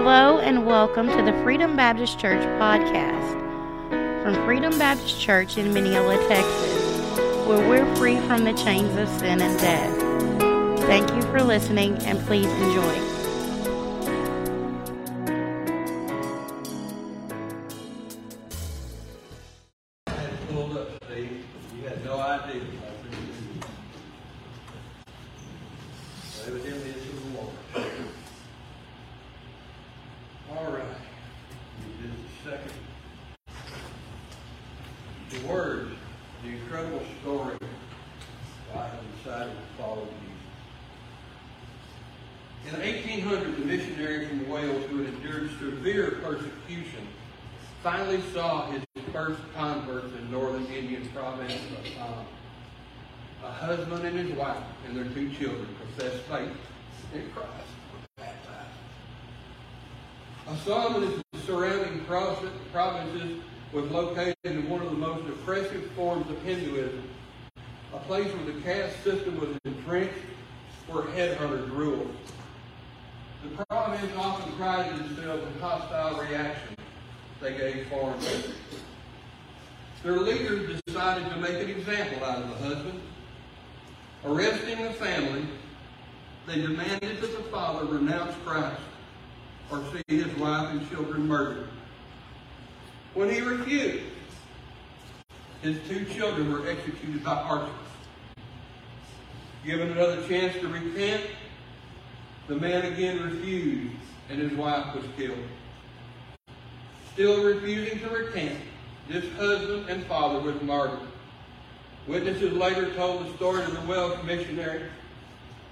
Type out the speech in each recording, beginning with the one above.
Hello and welcome to the Freedom Baptist Church podcast from Freedom Baptist Church in Mineola, Texas, where we're free from the chains of sin and death. Thank you for listening and please enjoy. The province often prided themselves in hostile reaction they gave foreign visitors. Their leaders decided to make an example out of the husband. Arresting the family, they demanded that the father renounce Christ or see his wife and children murdered. When he refused, his two children were executed by archers. Given another chance to repent, the man again refused and his wife was killed. Still refusing to recant, this husband and father was martyred. Witnesses later told the story to the Welsh missionary.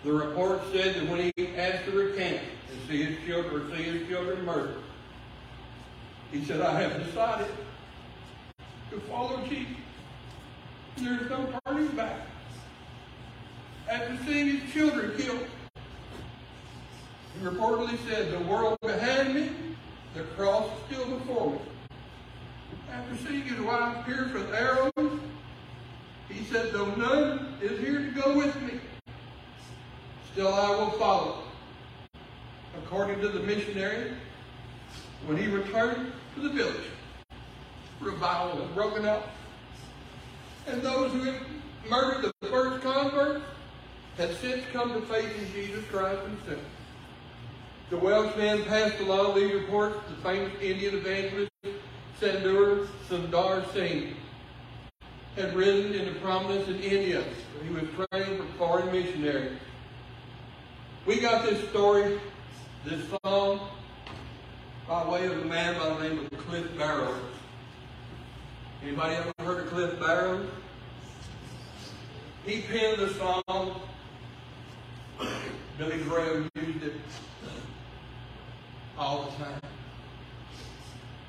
The report said that when he asked to recant and see his children see his children murdered, he said, I have decided to follow Jesus. There is no turning back. After seeing his children killed, he reportedly said, The world behind me, the cross is still before me. After seeing his wife pierced with arrows, he said, Though none is here to go with me, still I will follow. According to the missionary, when he returned to the village, revival had broken out. And those who had murdered the first converts had since come to faith in Jesus Christ himself. The Welshman passed along these reports to the famous Indian evangelist Sadhu Sundar Singh had risen into prominence in India he was trained for foreign missionaries. We got this story, this song, by way of a man by the name of Cliff Barrows. Anybody ever heard of Cliff Barrows? He penned the song. Billy Graham used it all the time.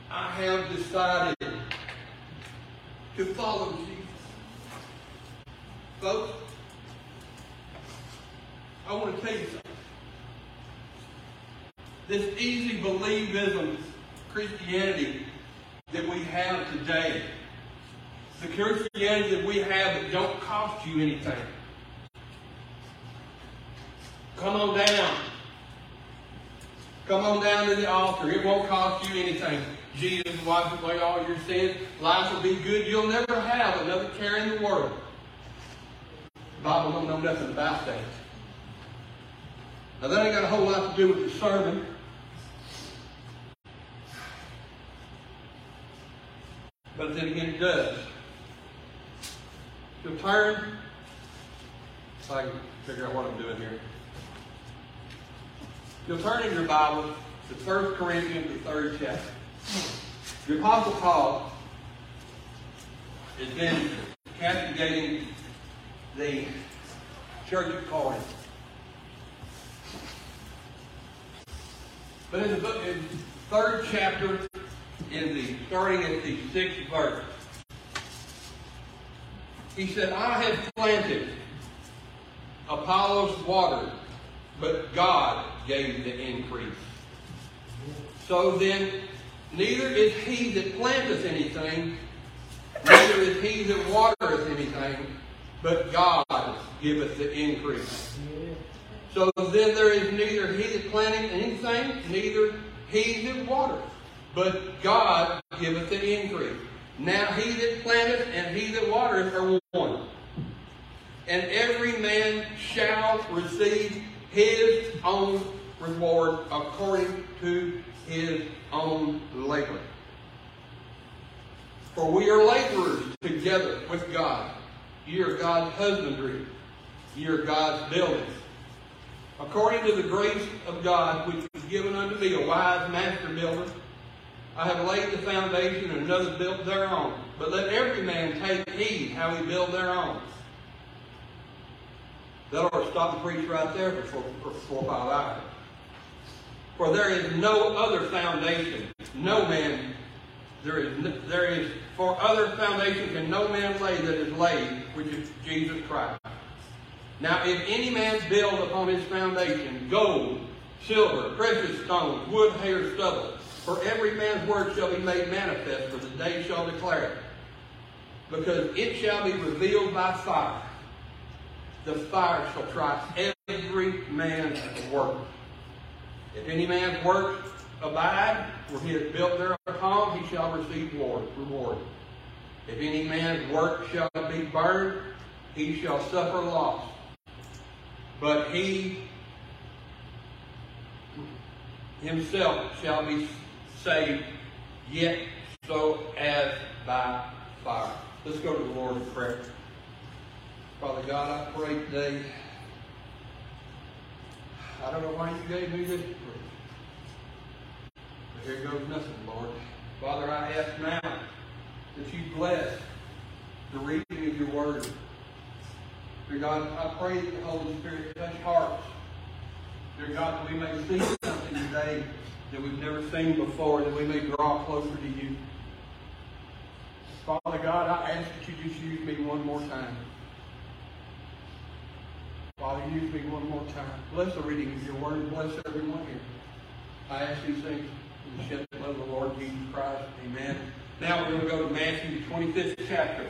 I have decided to follow Jesus. Folks, I want to tell you something. This easy believism Christianity that we have today, the Christianity that we have that don't cost you anything. Come on down. Come on down to the altar. It won't cost you anything. Jesus wipes away all your sins. Life will be good. You'll never have another care in the world. The Bible don't know nothing about that. Now that ain't got a whole lot to do with the sermon. But then again, it does. You'll turn. If I can figure out what I'm doing here. You'll turn in your Bible to 1 Corinthians, the third chapter. The Apostle Paul has been castigating the church at Corinth. But in the book, in third chapter, in the starting at the sixth verse, he said, I have planted, Apollos watered, but God gave the increase. So then, neither is he that planteth anything, neither is he that watereth anything, but God giveth the increase. So then there is neither he that planteth anything, neither he that watereth, but God giveth the increase. Now he that planteth and he that watereth are one. And every man shall receive his own reward according to his own labor. For we are laborers together with God. Ye are God's husbandry. Ye are God's building. According to the grace of God, which was given unto me, a wise master builder, I have laid the foundation, and another built thereon. But let every man take heed how he build thereon. That ought to stop and preach right there for for four five hours. For there is no other foundation, no man, there is, there is, for other foundation can no man lay that is laid, which is Jesus Christ. Now, if any man build upon his foundation gold, silver, precious stones, wood, hair, stubble, for every man's word shall be made manifest, for the day shall declare it. Because it shall be revealed by fire. The fire shall try every man's work. If any man's work abide, where he has built thereupon, he shall receive reward. If any man's work shall be burned, he shall suffer loss. But he himself shall be saved, yet so as by fire. Let's go to the Lord in prayer. Father God, I pray today. I don't know why you gave me this. But here goes nothing, Lord. Father, I ask now that you bless the reading of your word. Dear God, I pray that the Holy Spirit touch hearts. Dear God, that we may see something today that we've never seen before, that we may draw closer to you. Father God, I ask that you just use me one more time. Father, use me one more time. Bless the reading of your word. Bless everyone here. I ask these things in the shed blood of the Lord Jesus Christ. Amen. Now we're going to go to Matthew, the 25th chapter.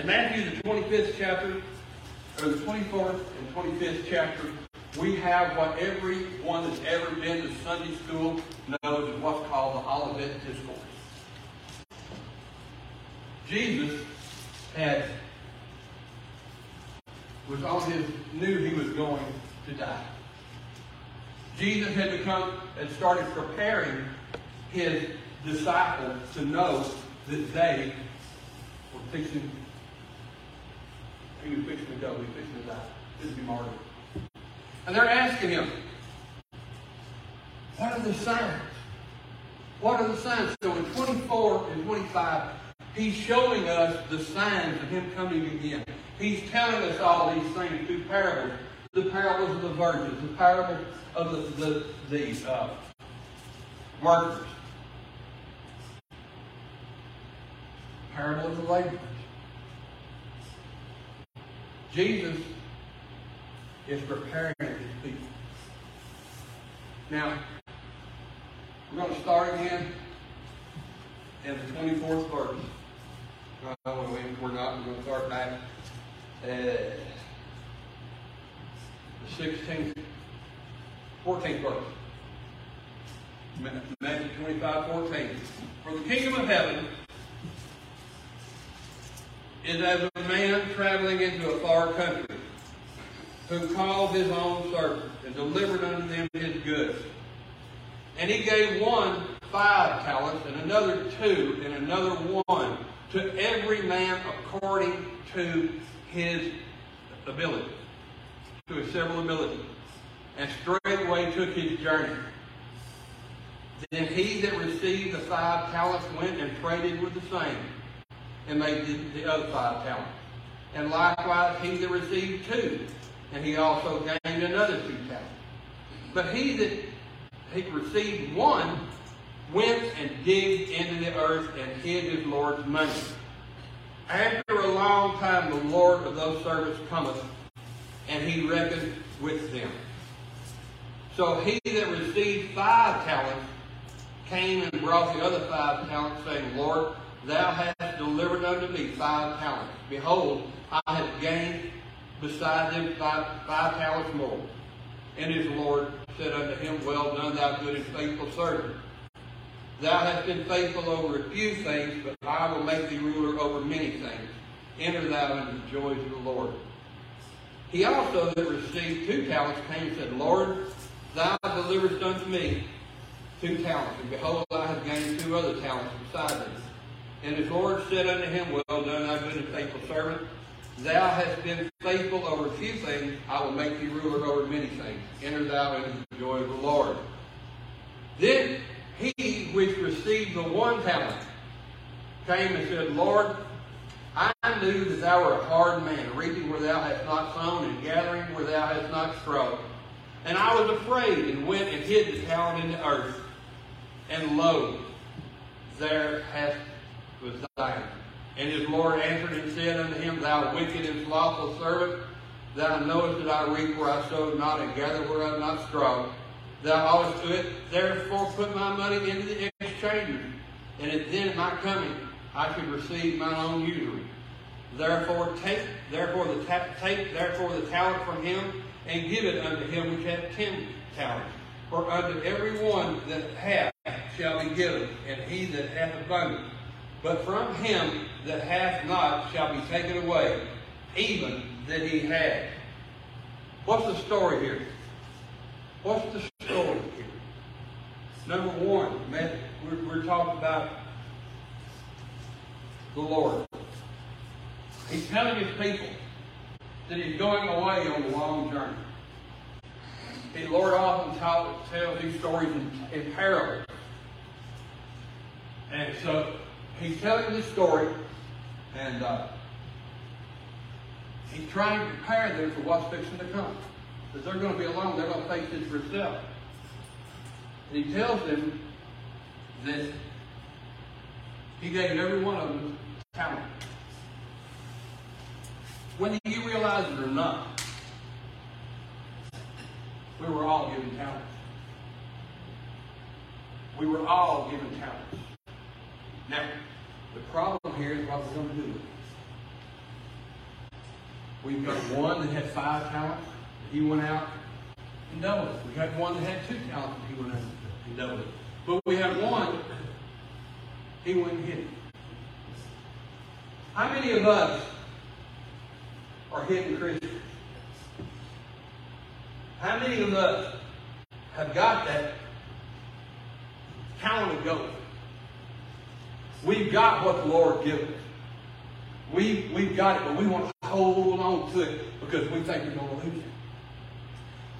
In Matthew, the 25th chapter, or the 24th and 25th chapter, we have what everyone that's ever been to Sunday school knows is what's called the Olivet Discourse. Jesus had was on his knew he was going to die. Jesus had become and started preparing his disciples to know that they were fixing he was fixing to go, he was fixing to die. This be martyred. And they're asking him, what are the signs? What are the signs? So in 24 and 25, he's showing us the signs of him coming again. He's telling us all these things through parables. The parables of the virgins, the parables of the, the, the uh, workers, parable of the laborers. Jesus is preparing his people. Now, we're going to start again in the 24th verse. We're not. We're going to start back Uh, the 16th, 14th verse. Matthew 25, 14. For the kingdom of heaven is as a man traveling into a far country who called his own servants and delivered unto them his goods. And he gave one five talents, and another two, and another one, to every man according to his ability, to his several abilities. And straightway took his journey. Then he that received the five talents went and traded with the same, and made the, the other five talents. And likewise he that received two, and he also gained another two talents. But he that he received one went and digged into the earth and hid his Lord's money. After a long time, the Lord of those servants cometh, and he reckoned with them. So he that received five talents came and brought the other five talents, saying, Lord, thou hast delivered unto me five talents. Behold, I have gained beside them five, five talents more. And his Lord said unto him, Well done, thou good and faithful servant. Thou hast been faithful over a few things, but I will make thee ruler over many things. Enter thou into the joys of the Lord. He also that received two talents came and said, Lord, thou deliverest unto me two talents. And behold, I have gained two other talents beside thee. And his Lord said unto him, Well done, thou good and faithful servant. Thou hast been faithful over a few things, I will make thee ruler over many things. Enter thou into the joy of the Lord. Then he which received the one talent came and said, Lord, I knew that thou wert a hard man, reaping where thou hast not sown, and gathering where thou hast not strawed. And I was afraid, and went and hid the talent in the earth. And lo, there hath was thine. And his Lord answered and said unto him, Thou wicked and slothful servant, thou knowest that I reap where I sowed not, and gather where I have not strawed. Thou oughtest to it, therefore put my money into the exchange, and at then my coming I should receive mine own usury. Therefore take, therefore the ta- take, therefore the talent from him, and give it unto him which hath ten talents. For unto every one that hath shall be given, and he that hath abundance. But from him that hath not shall be taken away, even that he had. What's the story here? What's the story here? Number one, man, we're, we're talking about the Lord. He's telling his people that he's going away on a long journey. The Lord often tells, tells these stories in, in parables. And so he's telling this story, and uh, he's trying to prepare them for what's fixing to come. Because they're going to be alone, they're going to face this for itself. And he tells them that he gave every one of them talent. Whether you realize it or not, we were all given talents. We were all given talents. Now, the problem here is what we're going to do with it. We've got one that had five talents. He went out and doubled. We had one that had two talents. He went out it. But we had one, he wouldn't hit it. How many of us are hidden Christians? How many of us have got that talent of gold? We've got what the Lord gives us. We, we've got it, but we want to hold on to it because we think we're going to lose it.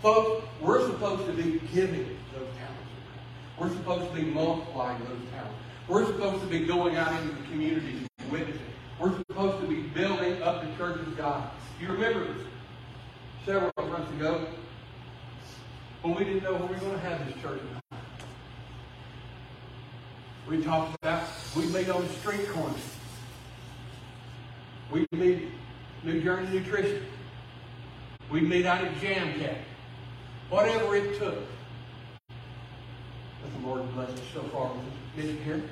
Folks, we're supposed to be giving those talents. We're supposed to be multiplying those talents. We're supposed to be going out into the communities and witnessing. We're supposed to be building up the church of God. You remember several months ago when we didn't know where we were going to have this church. We talked about we meet on the street corner. We meet New Journey Nutrition. We meet out at Jam Cat. Whatever it took. Let the Lord bless us so far with this mission here.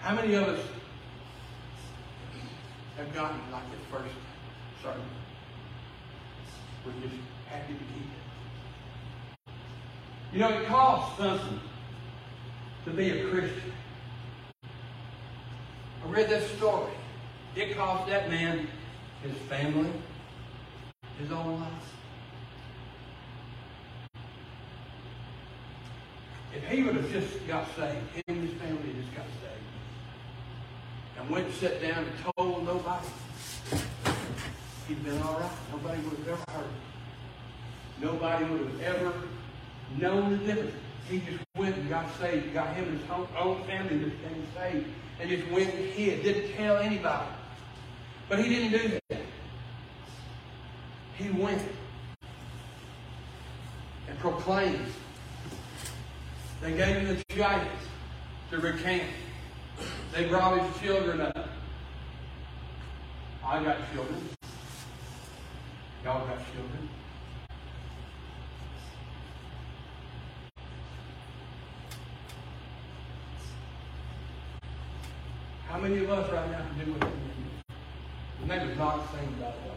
How many of us have gotten like the first sermon? We're just happy to keep it. You know, it costs something to be a Christian. I read that story. It cost that man his family, his own life. If he would have just got saved, him and his family just got saved, and went and sat down and told nobody, he'd been all right. Nobody would have ever heard him. Nobody would have ever known the difference. He just went and got saved. Got him and his own, own family just came saved. And just went and hid. Didn't tell anybody. But he didn't do that. He went and proclaimed. They gave him the chance to recant. They brought his children up. I got children. Y'all got children. How many of us right now can do what he did? His name is not the same, by the way.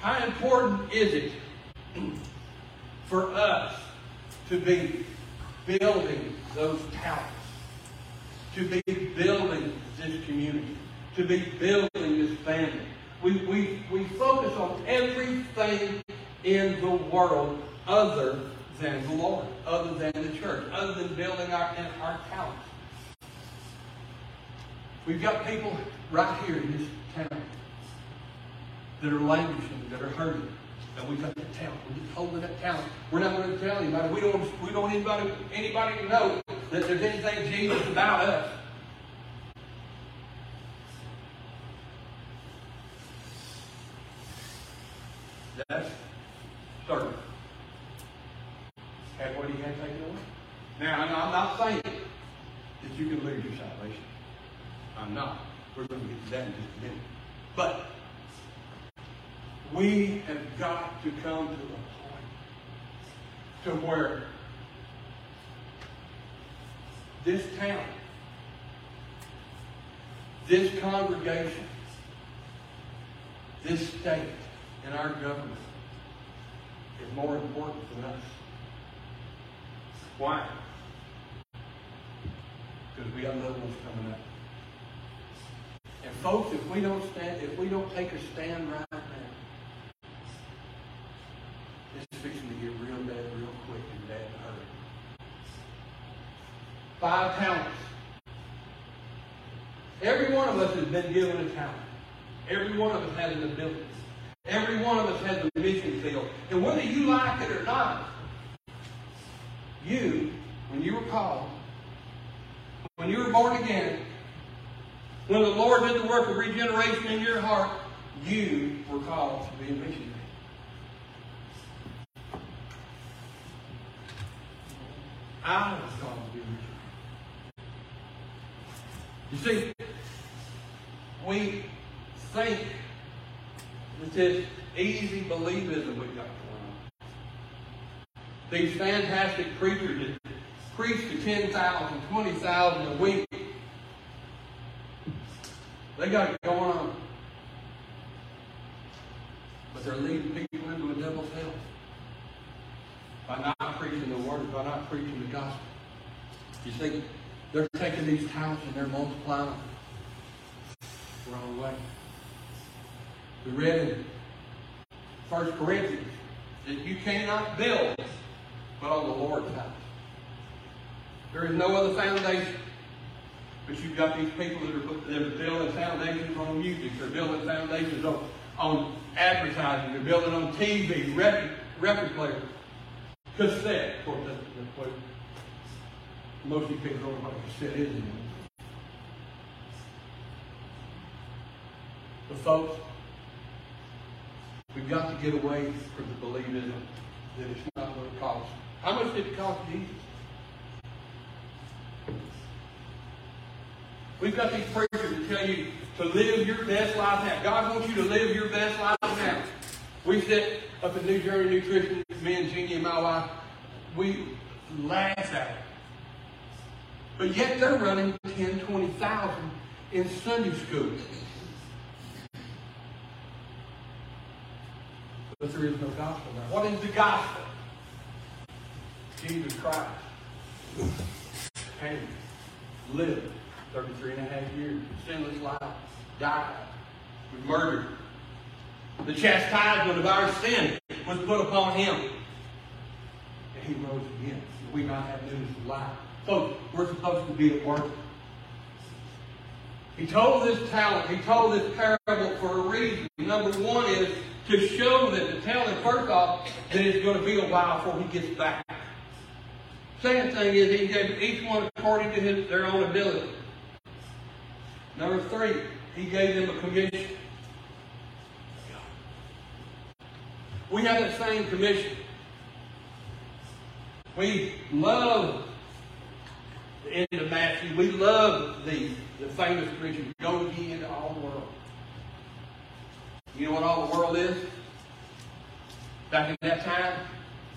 How important is it for us to be building those talents, to be building this community, to be building this family? We, we, we focus on everything in the world other than the Lord, other than the church, other than building our, our talents. We've got people right here in this town that are languishing, that are hurting. And we've got that talent. We're just holding that talent. We're not going to tell anybody. We don't, we don't want anybody, anybody to know that there's anything Jesus about us. That's certain. Have what he had taken away. Now, I'm not saying that you can lose your salvation. I'm not. We're going to get to that in just a minute. But we have got to come to a point to where this town, this congregation, this state, and our government is more important than us. Why? Because we got little ones coming up. And folks, if we don't stand, if we don't take a stand right now, it's fixing to get real bad real quick and bad in a hurry. Five talents. Every one of us has been given a talent. Every one of us has an ability. Every one of us has a mission field. And whether you like it or not, you, when you were called, when you were born again, when the Lord did the work of regeneration in your heart, you were called to be a missionary. I was called to be a missionary. You see, we think with this easy believism we've got going on. These fantastic preachers that preach to 10,000, 20,000 a week they got it going on. But they're leading people into a devil's hell by not preaching the word, by not preaching the gospel. You see, they're taking these talents and they're multiplying them the wrong way. We read in 1 Corinthians that you cannot build but on the Lord's house. There is no other foundation but you've got these people that are, that are building foundations on music. They're building foundations on, on advertising. They're building on TV, record, record players, cassette. Of course, that's, that's what most of you people don't know what a cassette is. But folks, we've got to get away from the believism that it's not what it costs. How much did it cost Jesus? We've got these preachers that tell you to live your best life now. God wants you to live your best life now. We sit up at New Journey Nutrition, me and Jeannie and my wife, we laugh at it. But yet they're running 10, 20,000 in Sunday school. But there is no gospel now. What is the gospel? Jesus Christ came, lived, 33 and a half years, sinless life, died, was murdered. The chastisement of our sin was put upon him. And he rose again. So we might have news of life. Folks, we're supposed to be at work. He told this talent, he told this parable for a reason. Number one is to show that, the talent, first off, that it's going to be a while before he gets back. Second thing is he gave each one according to his, their own ability. Number three, he gave them a commission. We have that same commission. We love the end of Matthew. We love the, the famous preaching, go ye into all the world. You know what all the world is? Back in that time,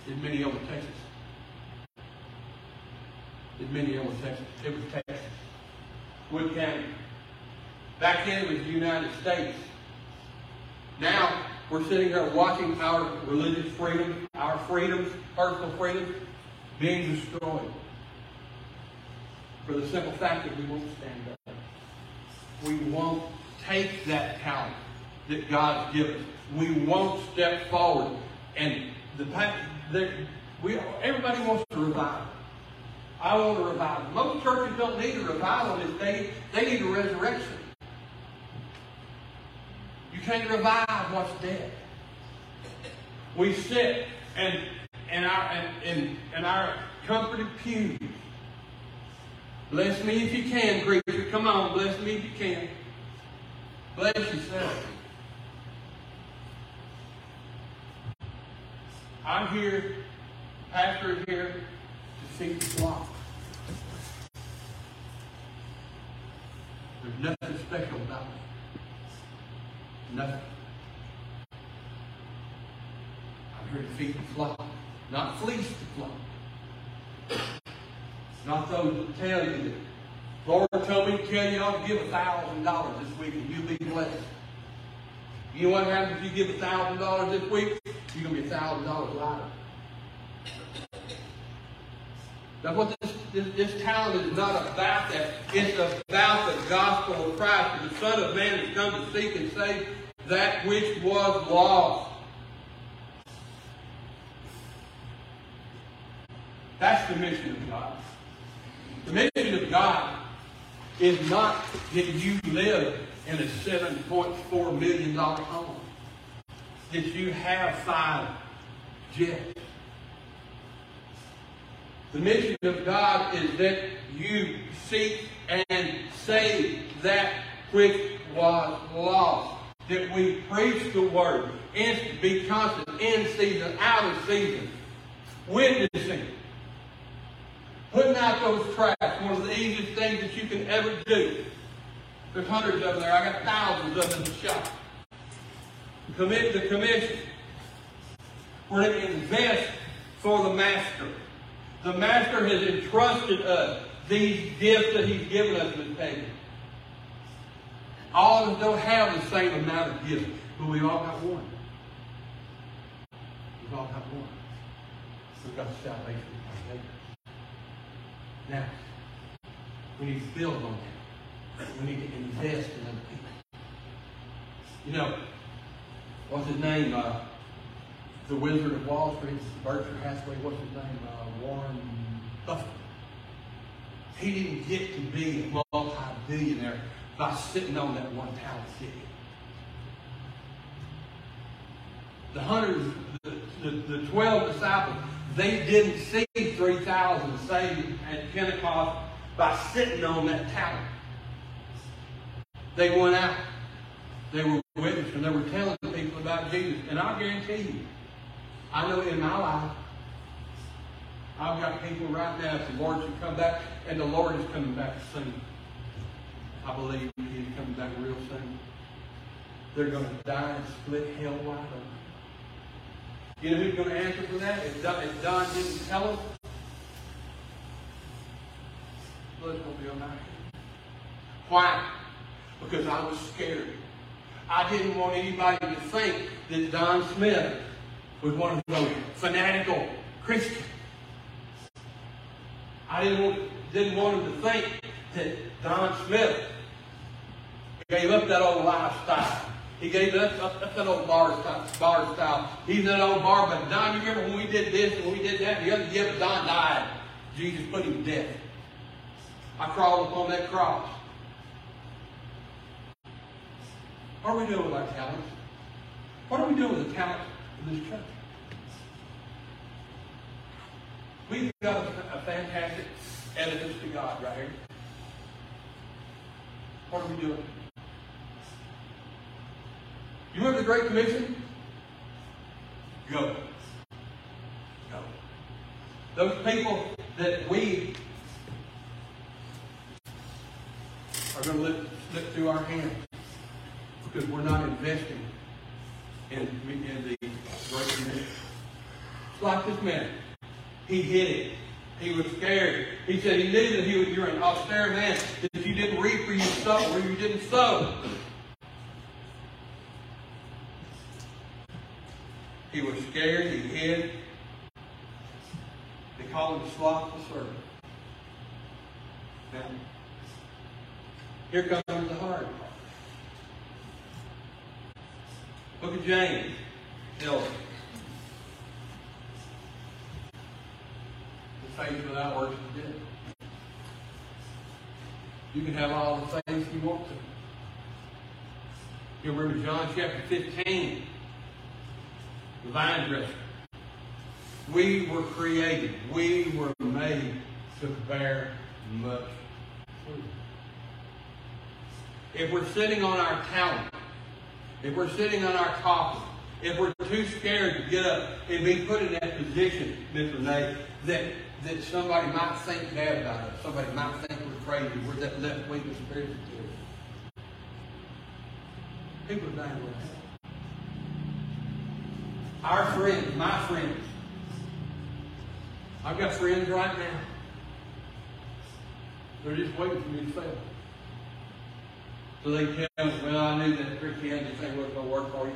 in Mineola, Texas. In Mineola, Texas. It was Texas. Wood County. Back then it was the United States. Now we're sitting here watching our religious freedom, our freedoms, personal freedoms, being destroyed. For the simple fact that we won't stand up. We won't take that talent that God's given. We won't step forward. And the, the we, everybody wants to revive. I want a revival. Most churches don't need a revival. They, they need a resurrection. You can't revive what's dead. We sit and in our in, in our comforted pews. Bless me if you can, preacher. Come on, bless me if you can. Bless yourself. I'm here, pastor here to feed the flock. There's nothing special about me. Nothing. I'm here to feed the flock, not fleece the flock. Not those that tell you that, Lord told me to tell you I'll give a thousand dollars this week and you'll be blessed. You know what happens if you give a thousand dollars this week? You're gonna be a thousand dollars lighter. That's what this, this, this talent is not about that. It's about the gospel of Christ. The Son of Man has come to seek and save that which was lost. That's the mission of God. The mission of God is not that you live in a $7.4 million home, that you have five jets. The mission of God is that you seek and save that which was lost. That we preach the word, and be constant, in season, out of season, witnessing, putting out those tracts, one of the easiest things that you can ever do. There's hundreds of them there. I got thousands of them in the shop. Commit the commission. We're going to invest for the master. The master has entrusted us these gifts that he's given us, Miss Peggy. All of us don't have the same amount of gifts, but we all got one. We've all got one. We've got salvation Now, we need to build on that. We need to invest in other people. You know, what's his name? Uh, the Wizard of Wall Street, Berkshire Hathaway, what's his name? Uh, Warren Buffett. He didn't get to be a multi-billionaire by sitting on that one town city. The hundreds, the, the, the 12 disciples, they didn't see 3,000 saved at Pentecost by sitting on that tower. They went out. They were witnesses and they were telling people about Jesus. And I guarantee you, I know in my life, I've got people right now, if the Lord should come back, and the Lord is coming back soon. I believe He's coming back real soon. They're going to die and split hell wide open. You know who's going to answer for that? If Don, if Don didn't tell us, on. Why? Because I was scared. I didn't want anybody to think that Don Smith was one of those fanatical Christians. I didn't want, didn't want him to think that Don Smith gave up that old lifestyle. He gave up, up, up that old bar style, bar style. He's that old bar, but Don, you remember when we did this and we did that? The other but Don died. Jesus put him to death. I crawled upon that cross. What are we doing with our talents? What are we doing with the talents of this church? We've got a, fantastic edifice to God right here. What are we doing? You remember the Great Commission? Go. Go. Those people that we are going to let slip through our hands because we're not investing in, in the Great Commission. It's like this man. He hid it. He was scared. He said he knew that he was, you're an austere man, that you didn't reap where you sow, where you didn't sow. He was scared. He hid. They called him slothful servant. Now, here comes the hard part. Look at James tells us. The faith without works is dead. You can have all the faith you want to. You remember John chapter 15, the vine dresser. We were created, we were made to bear much fruit. If we're sitting on our talent, if we're sitting on our coffin, if we're too scared to get up and be put in that position, Miss Renee, that, that somebody might think bad about us, somebody might think we're crazy, we're that left wing conspiracy theory. People are dying with that. Our friends, my friends, I've got friends right now. They're just waiting for me to fail. So they tell me, well, I knew that Christianity thing wasn't going to work for you.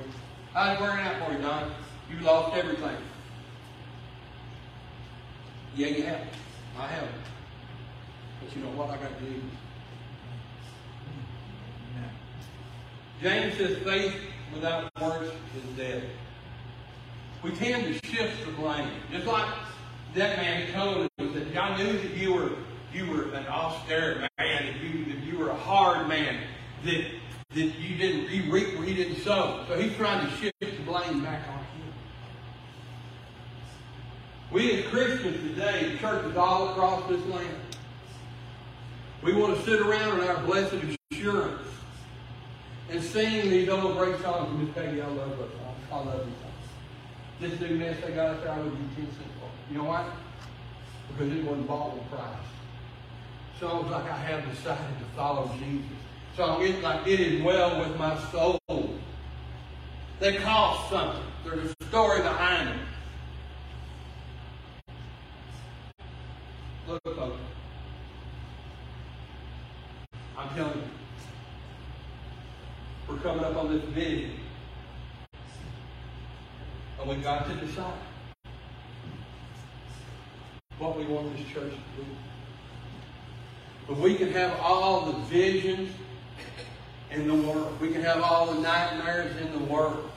I was working out for you, Don. You lost everything. Yeah, you have. I have. But you know what? I got to do. James says faith without works is dead. We tend to shift the blame. Just like that man told us that I knew that you were you were an austere man, that you that you were a hard man, that that you didn't you reap where he didn't sow. So he's trying to shift the blame back on him. We as Christians today, the churches all across this land, we want to sit around in our blessed assurance and sing these old great songs. Miss Peggy, I love those songs. I love these songs. This new mess they got up there, I would give 10 cents for. You know why? Because it wasn't bought with price. Songs like I have decided to follow Jesus. Song it's like it is well with my soul. They cost something. There's a story behind them. Look, folks. I'm telling you. We're coming up on this vision. And we've got to decide what we want this church to do. But we can have all the visions in the world. We can have all the nightmares in the world.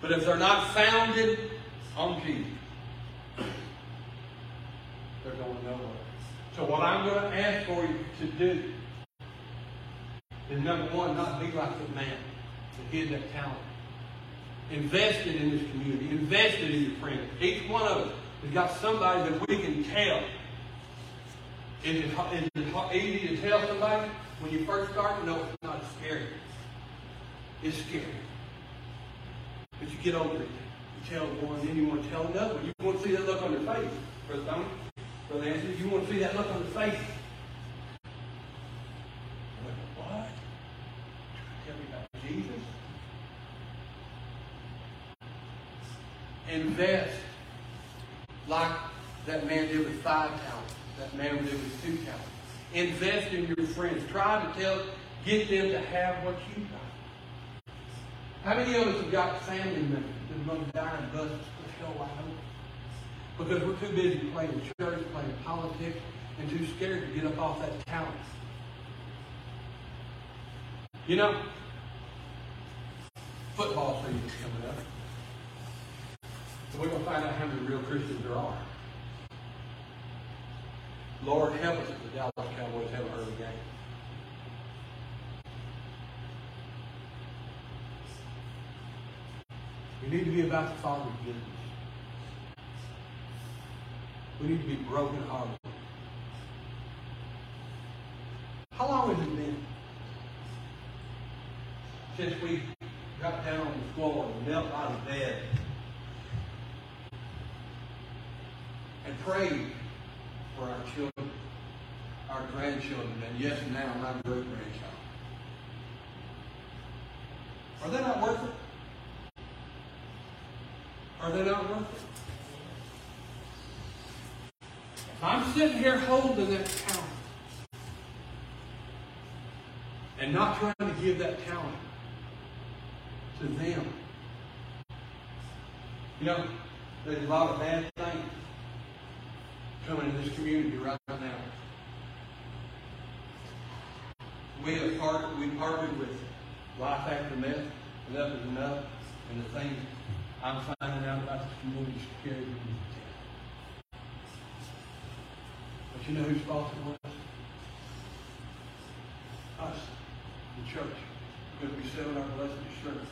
But if they're not founded on Jesus, they're going nowhere. So what I'm going to ask for you to do is number one, not be like the man that hid that talent. Invested in this community. Invested in your friends. Each one of us has got somebody that we can tell. Is it, is it easy to tell somebody when you first start? No, it's not as scary. It's scary. But you get over it. You tell one, then you want to tell another. You want to see that look on their face. Brother Brother Anthony, you want to see that look on their face. What? Tell me about Jesus? Invest like that man did with five talents. That man did with two talents. Invest in your friends. Try to tell, get them to have what you got. How many of us have got family members that are going to die the show wide? Because we're too busy playing church, playing politics, and too scared to get up off that talent. You know, football season's coming up. So we're going to find out how many real Christians there are. Lord, help us if the Dallas Cowboys have an early game. We need to be about the Father's business. We need to be broken hearted. How long has it been since we got down on the floor and knelt out of bed and prayed for our children, our grandchildren, and yes, now my great grandchild? Are they not worth it? Are they not worth it? If I'm sitting here holding that talent and not trying to give that talent to them, You know, there's a lot of bad things coming in this community right now. We have part, we partnered with Life After Meth, Enough is Enough, and the things I'm finding out about this community security. But you know whose fault it was? Us, the church, because we set our blessed assurance.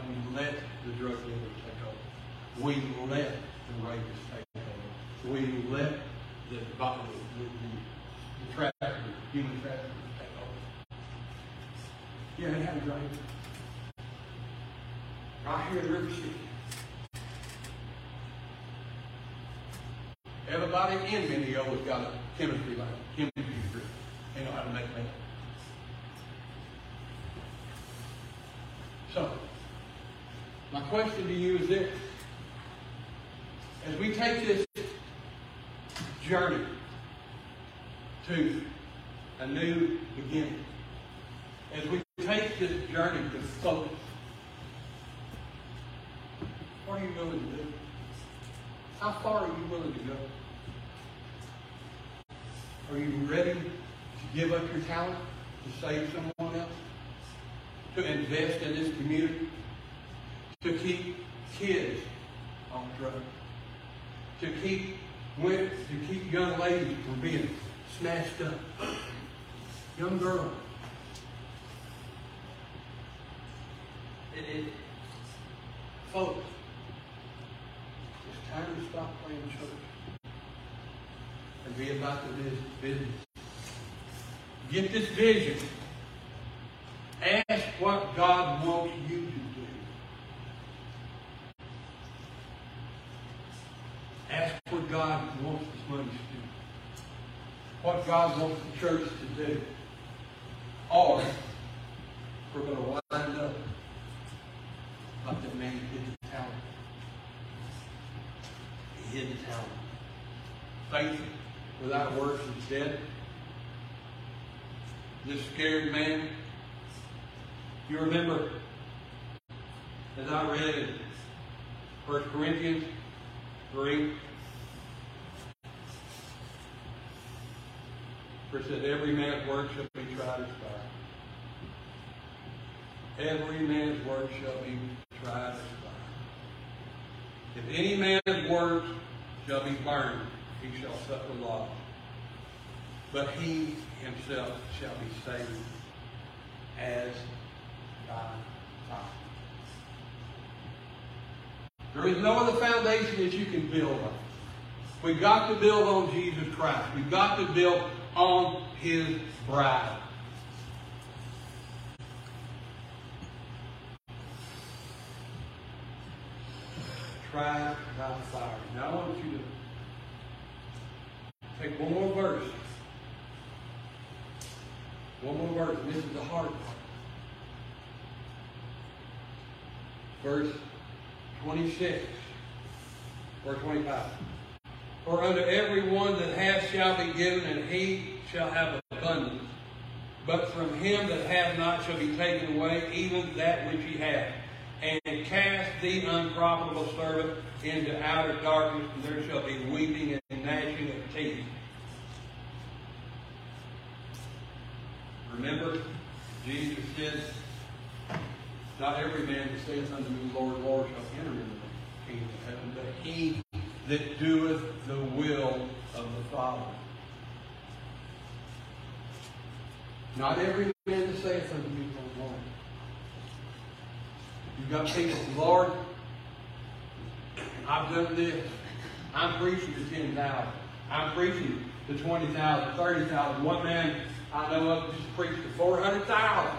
And we let the drug dealers take over. We let the rapists take over. We let the, the, the, the traffickers, human traffickers take over. Yeah, it happens right. Right here in River City. Everybody in Mineola's got a chemistry lab, chemistry degree. They know how to make meth. So, my question to you is this. As we take this journey to a new beginning, as we take this journey to focus, what are you willing to do? How far are you willing to go? Are you ready to give up your talent to save someone else? To invest in this community? To keep kids on drugs? To keep women, to keep young ladies from being snatched up? Young girls. It, it, folks, it's time to stop playing church and be about the business. Get this vision. Ask what God wants you to do. Ask what God wants this money to do. What God wants the church to do. Or we're going to wind up like that man hid the talent. He hid the talent. Faith without works is dead. This scared man, you remember, as I read in 1 Corinthians 3, where it said, Every man's work shall be tried as fire. Every man's work shall be tried as fire. If any man's work shall be burned, he shall suffer loss. But he himself shall be saved as by fire. There is no other foundation that you can build on. We've got to build on Jesus Christ. We've got to build on His bride. Try by fire. Now I want you to take one more verse. One more verse, this is the hard part. Verse 26 or 25. For unto every one that hath shall be given, and he shall have abundance. But from him that hath not shall be taken away even that which he hath. And cast the unprofitable servant into outer darkness, and there shall be weeping and gnashing of teeth. Remember, Jesus said, Not every man that saith unto me, Lord, Lord, shall enter into the kingdom of heaven, but he that doeth the will of the Father. Not every man that saith unto me, Lord, Lord. You've got people, Lord, I've done this. I'm preaching to 10,000. I'm preaching to 20,000, 30,000. One man I know of just preached to 400,000.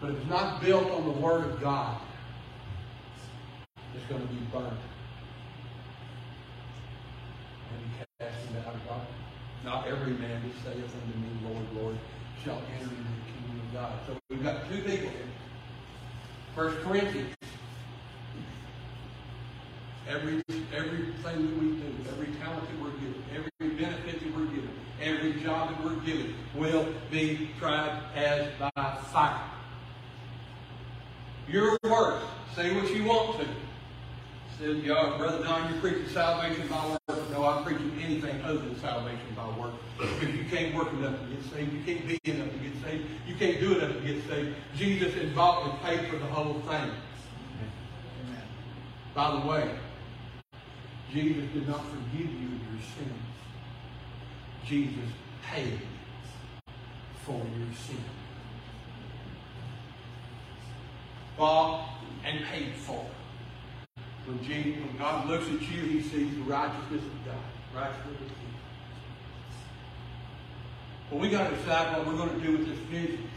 But if it's not built on the Word of God, it's going to be burned. And be cast into outer darkness. Not every man that saith unto me, Lord, Lord, shall enter into God. So we've got two people here. First Corinthians. Every everything that we do, every talent that we're given, every benefit that we're given, every job that we're given will be tried as by fire. Your works. Say what you want to. Said, yeah, Brother Don, you're preaching salvation by works. No, I'm preaching anything other than salvation by works. Because you can't work enough to get saved. You can't be enough to get saved. You can't do enough to get saved. Jesus involved and paid for the whole thing. Amen. By the way, Jesus did not forgive you your sins. Jesus paid for your sin. Bought and paid for. When, Jesus, when God looks at you, he sees the righteousness of God. Righteousness of Jesus. But we got to decide what we're going to do with this vision.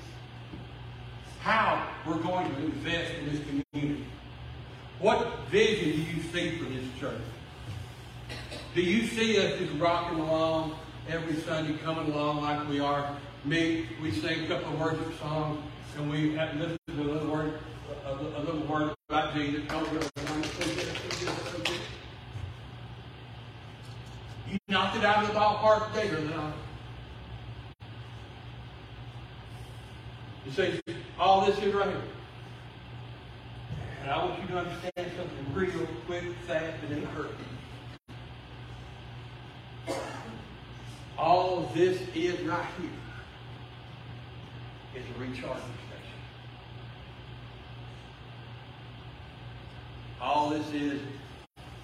How we're going to invest in this community. What vision do you see for this church? Do you see us just rocking along every Sunday, coming along like we are? Me, we sing a couple of worship songs, and we have listened to a little word, a, a little word about Jesus. You knocked it out of the ballpark today, or not? You say, all this is right here. And I want you to understand something real quick, fast, and in a hurry. All this is right here is a recharging station. All this is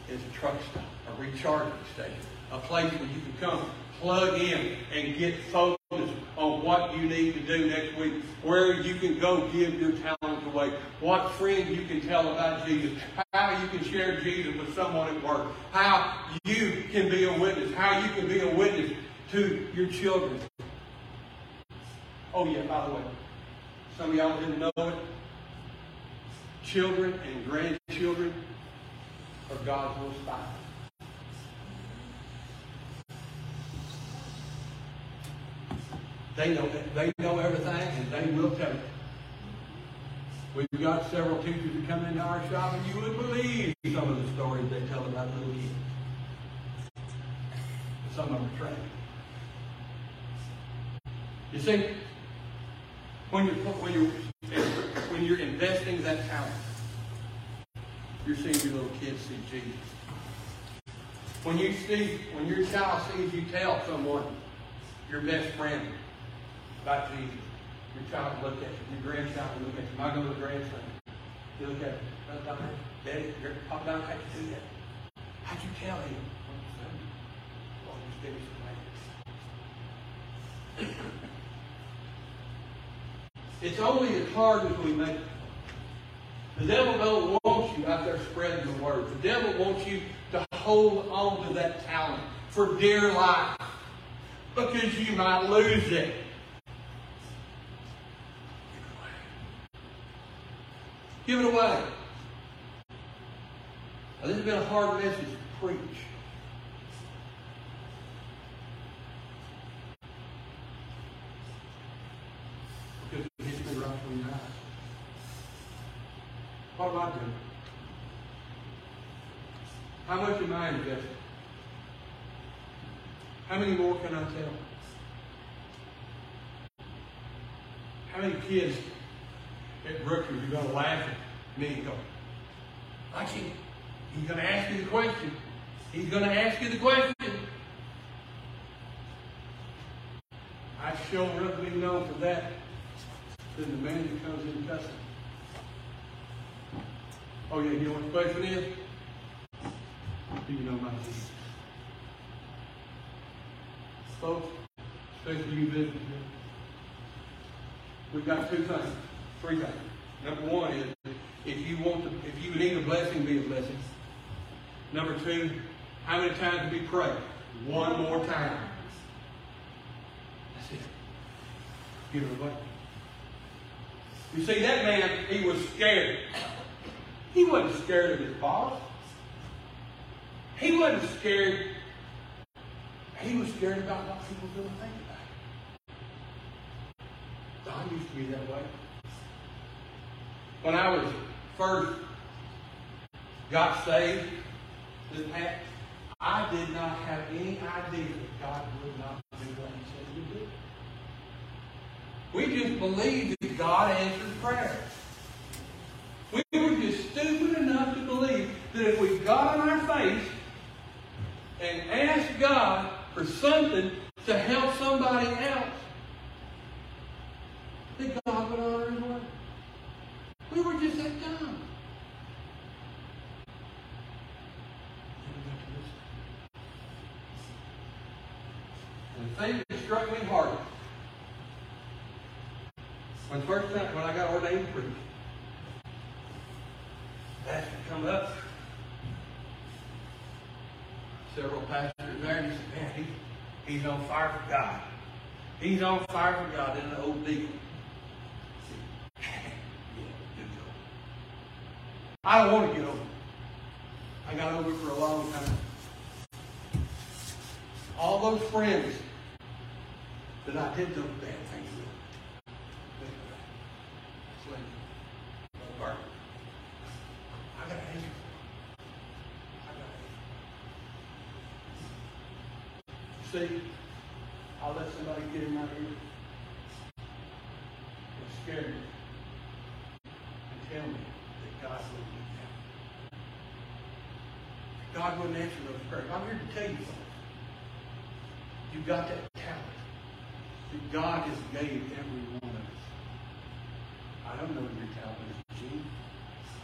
is a truck stop, a recharging station, a place where you can come plug in and get focused on what you need to do next week, where you can go give your talent away, what friends you can tell about Jesus, how you can share Jesus with someone at work, how you can be a witness, how you can be a witness to your children. Oh, yeah, by the way, some of y'all didn't know it. Children and grandchildren are God's little spies. They know they know everything and they will tell you. We've got several teachers that come into our shop and you would believe some of the stories they tell about little kids. Some of them are trained. You see, when you're when you're when you're investing that talent, you're seeing your little kids see Jesus. When you see when your child sees you tell someone, your best friend, about Jesus, your child will look at you, your grandchild will look at you. My little grandson, he look at me, Daddy, Papa Don, how'd you do that? How'd you tell him? Well, It's only as hard as we make it. The devil don't want you out there spreading the word. The devil wants you to hold on to that talent for dear life because you might lose it. Give it away. Now, this has been a hard message to preach. What am I doing? How much am I investing? How many more can I tell? How many kids at Brookers are going to laugh at me and go, Archie, he's going to ask you the question. He's going to ask you the question. I sure rather be known for that than the man that comes in cussing. Oh, yeah, you know what the question is? Do you know my Jesus? Folks, especially you business we've got two things, three things. Number one is if you want to, if you need a blessing, be a blessing. Number two, how many times do we pray? One more time. That's it. Give it away. You see, that man, he was scared. He wasn't scared of his boss. He wasn't scared. He was scared about what people were going to think about I used to be that way. When I was first got saved, this past, I did not have any idea that God would not do what He said He would do. We just believed that God answered prayer. We were just stupid enough to believe that if we got on our face and asked God for something to help somebody else, that God would honor his word. We were just that dumb. And the thing that struck me hard when first time when I got ordained priest, pastor come up, several pastors there, and he said, man, he, he's on fire for God. He's on fire for God in the old deacon. I said, yeah, good job. I don't want to get over. I got over it for a long time. All those friends that I did those bad things with. Sling. Burn. I got anger. I got anger. See, I'll let somebody get in my ear and scare me and tell me that God will do that. God wouldn't answer those prayers. I'm here to tell you something. You've got that talent that God has gave every one of us. I don't know your talent is, Gene.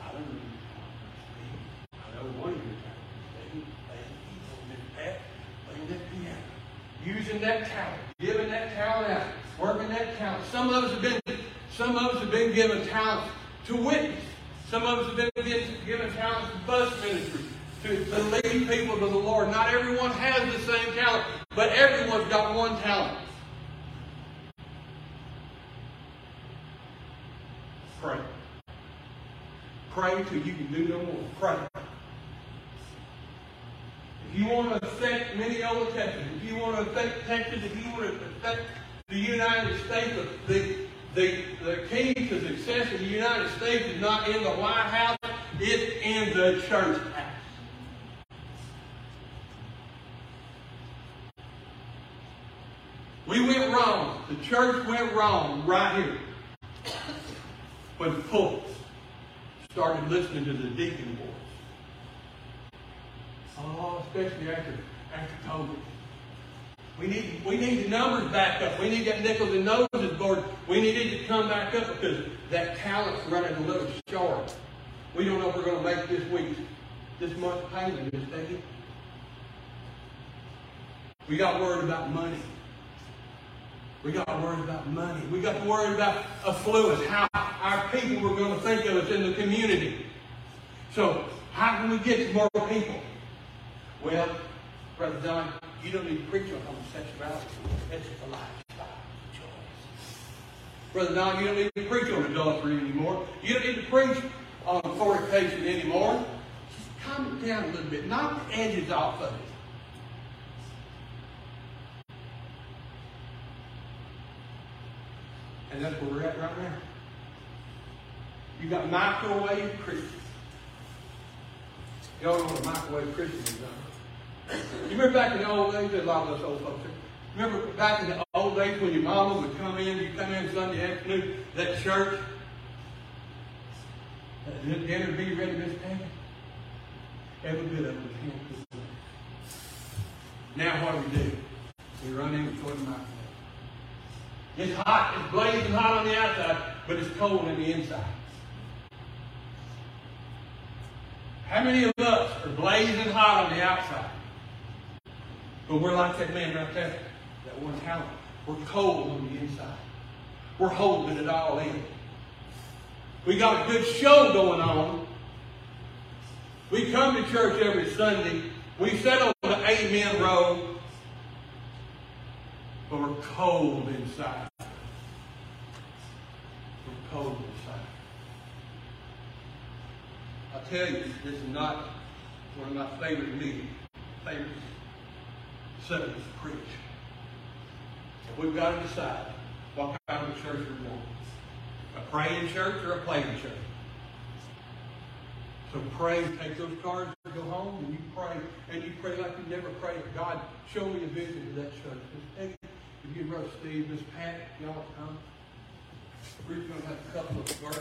I don't know your talent is. I know one of your talents is. Playing piano. Using that talent, giving that talent out, working that talent. Some of us have been, some of us have been given talents to witness. Some of us have been given, given talents to bus ministry, to, to lead people to the Lord. Not everyone has the same talent, but everyone's got one talent. Pray. Pray till you can do no more. Pray. If you want to affect Mineola, Texas, if you want to affect Texas, if you want to affect the United States, the, the, the key to success in the United States is not in the White House, it's in the church house. We went wrong. The church went wrong right here. When pulpits started listening to the deacon voice. Oh, especially after after COVID. We need we need the numbers back up. We need that nickels and noses board. We need it to come back up because that talent's running a little short. We don't know if we're going to make this week, this month's payment, Miss Peggy. We got worried about money. We got worried about money. We got worried about affluence, how our people were going to think of us in the community. So, how can we get more people? Well, Brother Don, you don't need to preach on homosexuality. It's a lifestyle choice. Brother Don, you don't need to preach on adultery anymore. You don't need to preach on fornication anymore. Just calm it down a little bit. Knock the edges off of it. And that's where we're at right now. You got microwave Christians. Y'all know what a microwave Christian is? You remember back in the old days, a lot of us old folks here. Remember back in the old days when your mama would come in, you come in Sunday afternoon, that church, that dinner be ready, Miss Peggy? Every bit of it was cooked. Now what do we do? We run in before the microwave. It's hot, it's blazing hot on the outside, but it's cold on the inside. How many of us are blazing hot on the outside? But we're like that man right there, that one talent. We're cold on the inside. We're holding it all in. We got a good show going on. We come to church every Sunday. We sit on the amen row. But we're cold inside. We're cold inside. I tell you, this is not one of my favorite meetings, favorite subjects to preach. And we've got to decide what kind of a church we want. A praying church or a playing church. So pray, take those cards, and go home, and you pray, and you pray like you never prayed. God, show me a vision of that church. If you Brother Steve, Miss Pat, y'all come. We're going to have a couple of